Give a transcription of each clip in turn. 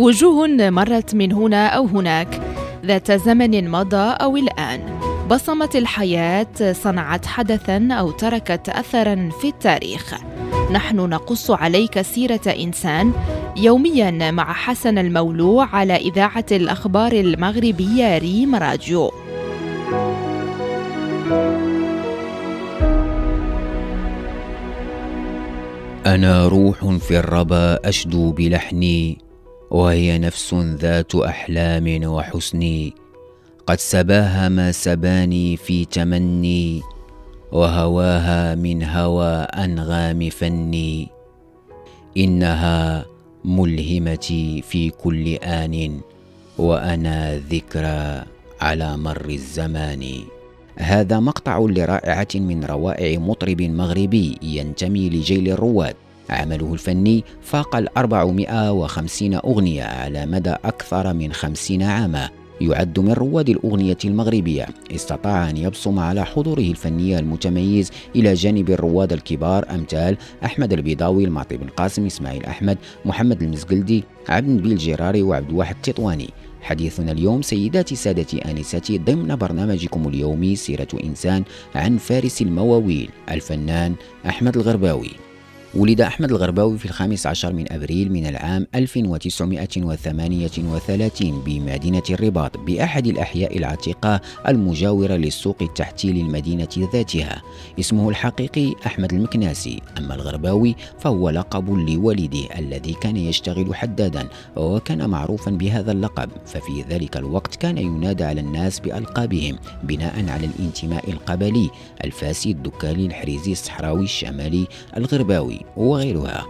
وجوه مرت من هنا أو هناك. ذات زمن مضى أو الآن بصمت الحياة صنعت حدثا أو تركت اثرا في التاريخ. نحن نقص عليك سيرة إنسان يوميا مع حسن المولوع على إذاعة الأخبار المغربية ريم راديو. أنا روح في الربا أشدو بلحني. وهي نفس ذات أحلام وحسن. قد سباها ما سباني في تمني وهواها من هوى انغام فني. إنها ملهمتي في كل آن وأنا ذكرى على مر الزمان. هذا مقطع لرائعة من روائع مطرب مغربي ينتمي لجيل الرواد. عمله الفني فاق الأربعمائة وخمسين أغنية على مدى أكثر من خمسين عاما. يعد من رواد الأغنية المغربية. استطاع أن يبصم على حضوره الفني المتميز إلى جانب الرواد الكبار أمثال أحمد البيضاوي المعطي بن قاسم إسماعيل أحمد محمد المزقلدي عبد النبيل الجراري وعبد الواحد التطواني حديثنا اليوم سيداتي سادتي آنستي ضمن برنامجكم اليومي سيرة إنسان عن فارس المواويل. الفنان أحمد الغرباوي. ولد أحمد الغرباوي في الخامس عشر من أبريل من العام 1938 بمدينة الرباط بأحد الأحياء العتيقة المجاورة للسوق التحتي للمدينة ذاتها. اسمه الحقيقي أحمد المكناسي. أما الغرباوي فهو لقب لوالده الذي كان يشتغل حدادا وكان معروفا بهذا اللقب. ففي ذلك الوقت كان ينادى على الناس بألقابهم بناء على الانتماء القبلي الفاسي الدكالي الحريزي الصحراوي الشمالي الغرباوي. وغيرها.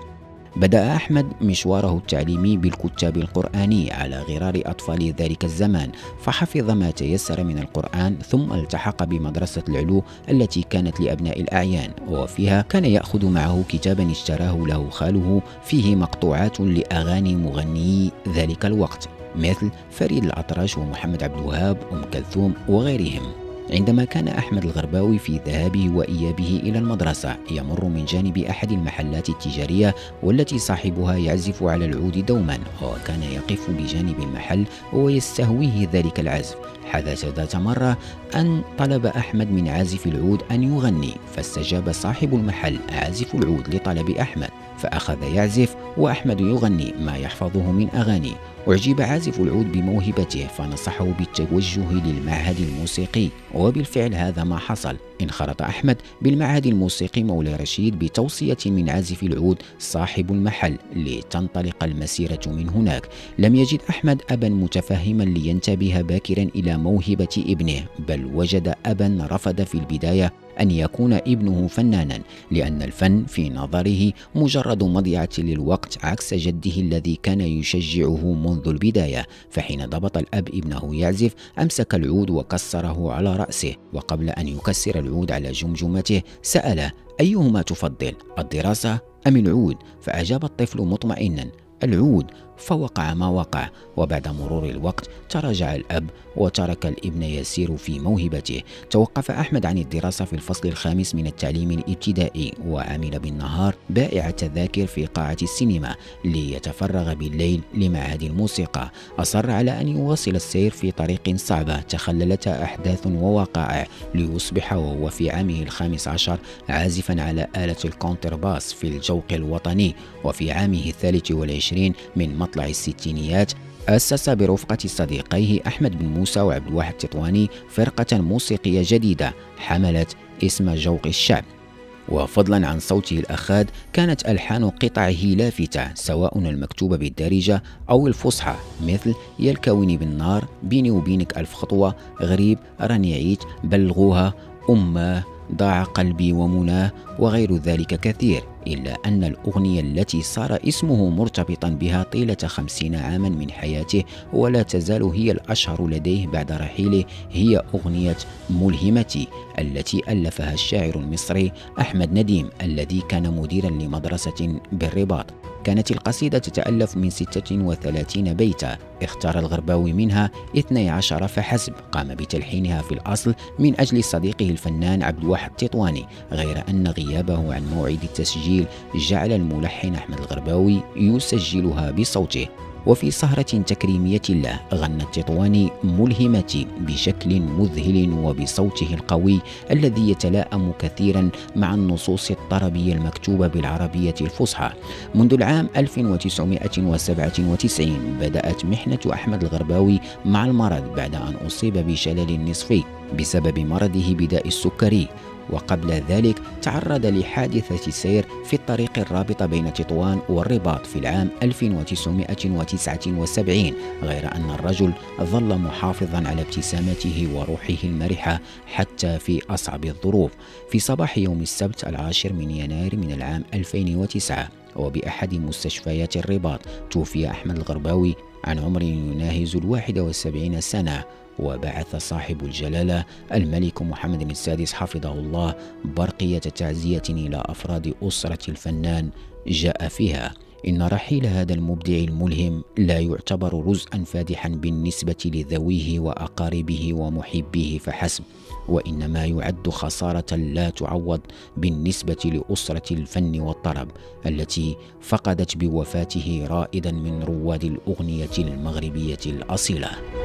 بدأ أحمد مشواره التعليمي بالكتاب القرآني على غرار أطفال ذلك الزمان فحفظ ما تيسر من القرآن ثم التحق بمدرسة العلو التي كانت لأبناء الأعيان وفيها كان يأخذ معه كتابا اشتراه له خاله فيه مقطوعات لأغاني مغنيي ذلك الوقت مثل فريد الأطرش ومحمد عبد الوهاب أم كلثوم وغيرهم. عندما كان أحمد الغرباوي في ذهابه وإيابه إلى المدرسة يمر من جانب أحد المحلات التجارية والتي صاحبها يعزف على العود دوما وكان يقف بجانب المحل ويستهويه ذلك العزف. حدث ذات مرة أن طلب أحمد من عازف العود أن يغني فاستجاب صاحب المحل عازف العود لطلب أحمد. فأخذ يعزف وأحمد يغني ما يحفظه من أغاني. أعجب عازف العود بموهبته فنصحه بالتوجه للمعهد الموسيقي. وبالفعل هذا ما حصل. انخرط أحمد بالمعهد الموسيقي مولاي رشيد بتوصية من عازف العود صاحب المحل لتنطلق المسيرة من هناك. لم يجد أحمد أبا متفهما لينتبه باكرا إلى موهبة ابنه بل وجد أبا رفض في البداية أن يكون ابنه فنانا لأن الفن في نظره مجرد مضيعة للوقت عكس جده الذي كان يشجعه منذ البداية فحين ضبط الأب ابنه يعزف أمسك العود وكسره على رأسه وقبل أن يكسر العود على جمجمته سأله أيهما تفضل الدراسة أم العود؟ فأجاب الطفل مطمئنا العود. فوقع ما وقع وبعد مرور الوقت تراجع الأب وترك الابن يسير في موهبته. توقف أحمد عن الدراسة في الفصل الخامس من التعليم الابتدائي وعمل بالنهار بائع التذاكر في قاعة السينما ليتفرغ بالليل لمعهد الموسيقى. أصر على أن يواصل السير في طريق صعبة تخللتها أحداث ووقائع ليصبح وهو في عامه الخامس عشر عازفا على آلة الكونترباس في الجوق الوطني وفي عامه الثالث والعشرين من مطلع الستينيات أسس برفقة صديقيه أحمد بن موسى وعبد الواحد تطواني فرقة موسيقية جديدة حملت اسم جوق الشعب. وفضلا عن صوته الأخاد كانت ألحان قطعه لافتة سواء المكتوبة بالدارجة أو الفصحى مثل يلكوني بالنار بيني وبينك ألف خطوة غريب راني عيت بلغوها أمة ضاع قلبي ومناه وغير ذلك كثير. إلا أن الأغنية التي صار اسمه مرتبطا بها طيلة خمسين عاما من حياته ولا تزال هي الأشهر لديه بعد رحيله هي أغنية ملهمتي التي ألفها الشاعر المصري أحمد نديم الذي كان مديرا لمدرسة بالرباط. كانت القصيدة تتألف من 36 بيتا. اختار الغرباوي منها 12 فحسب قام بتلحينها في الأصل من أجل صديقه الفنان عبد الواحد تطواني غير أن غيابه عن موعد التسجيل جعل الملحن أحمد الغرباوي يسجلها بصوته. وفي سهرة تكريمية له غنى التطواني ملهمتي بشكل مذهل وبصوته القوي الذي يتلائم كثيرا مع النصوص الطربية المكتوبة بالعربية الفصحى. منذ العام 1997 بدأت محنة أحمد الغرباوي مع المرض بعد أن أصيب بشلل نصفي. بسبب مرضه بداء السكري. وقبل ذلك تعرض لحادثة سير في الطريق الرابطة بين تطوان والرباط في العام 1979 غير أن الرجل ظل محافظا على ابتسامته وروحه المرحة حتى في أصعب الظروف. في صباح يوم السبت العاشر من يناير من العام 2009 وبأحد مستشفيات الرباط توفي أحمد الغرباوي عن عمر يناهز الواحد والسبعين سنة. وبعث صاحب الجلالة الملك محمد السادس حفظه الله برقية تعزية إلى أفراد أسرة الفنان جاء فيها. إن رحيل هذا المبدع الملهم لا يعتبر رزءا فادحا بالنسبة لذويه وأقاربه ومحبيه فحسب. وإنما يعد خسارة لا تعوض بالنسبة لأسرة الفن والطرب التي فقدت بوفاته رائدا من رواد الأغنية المغربية الأصيلة.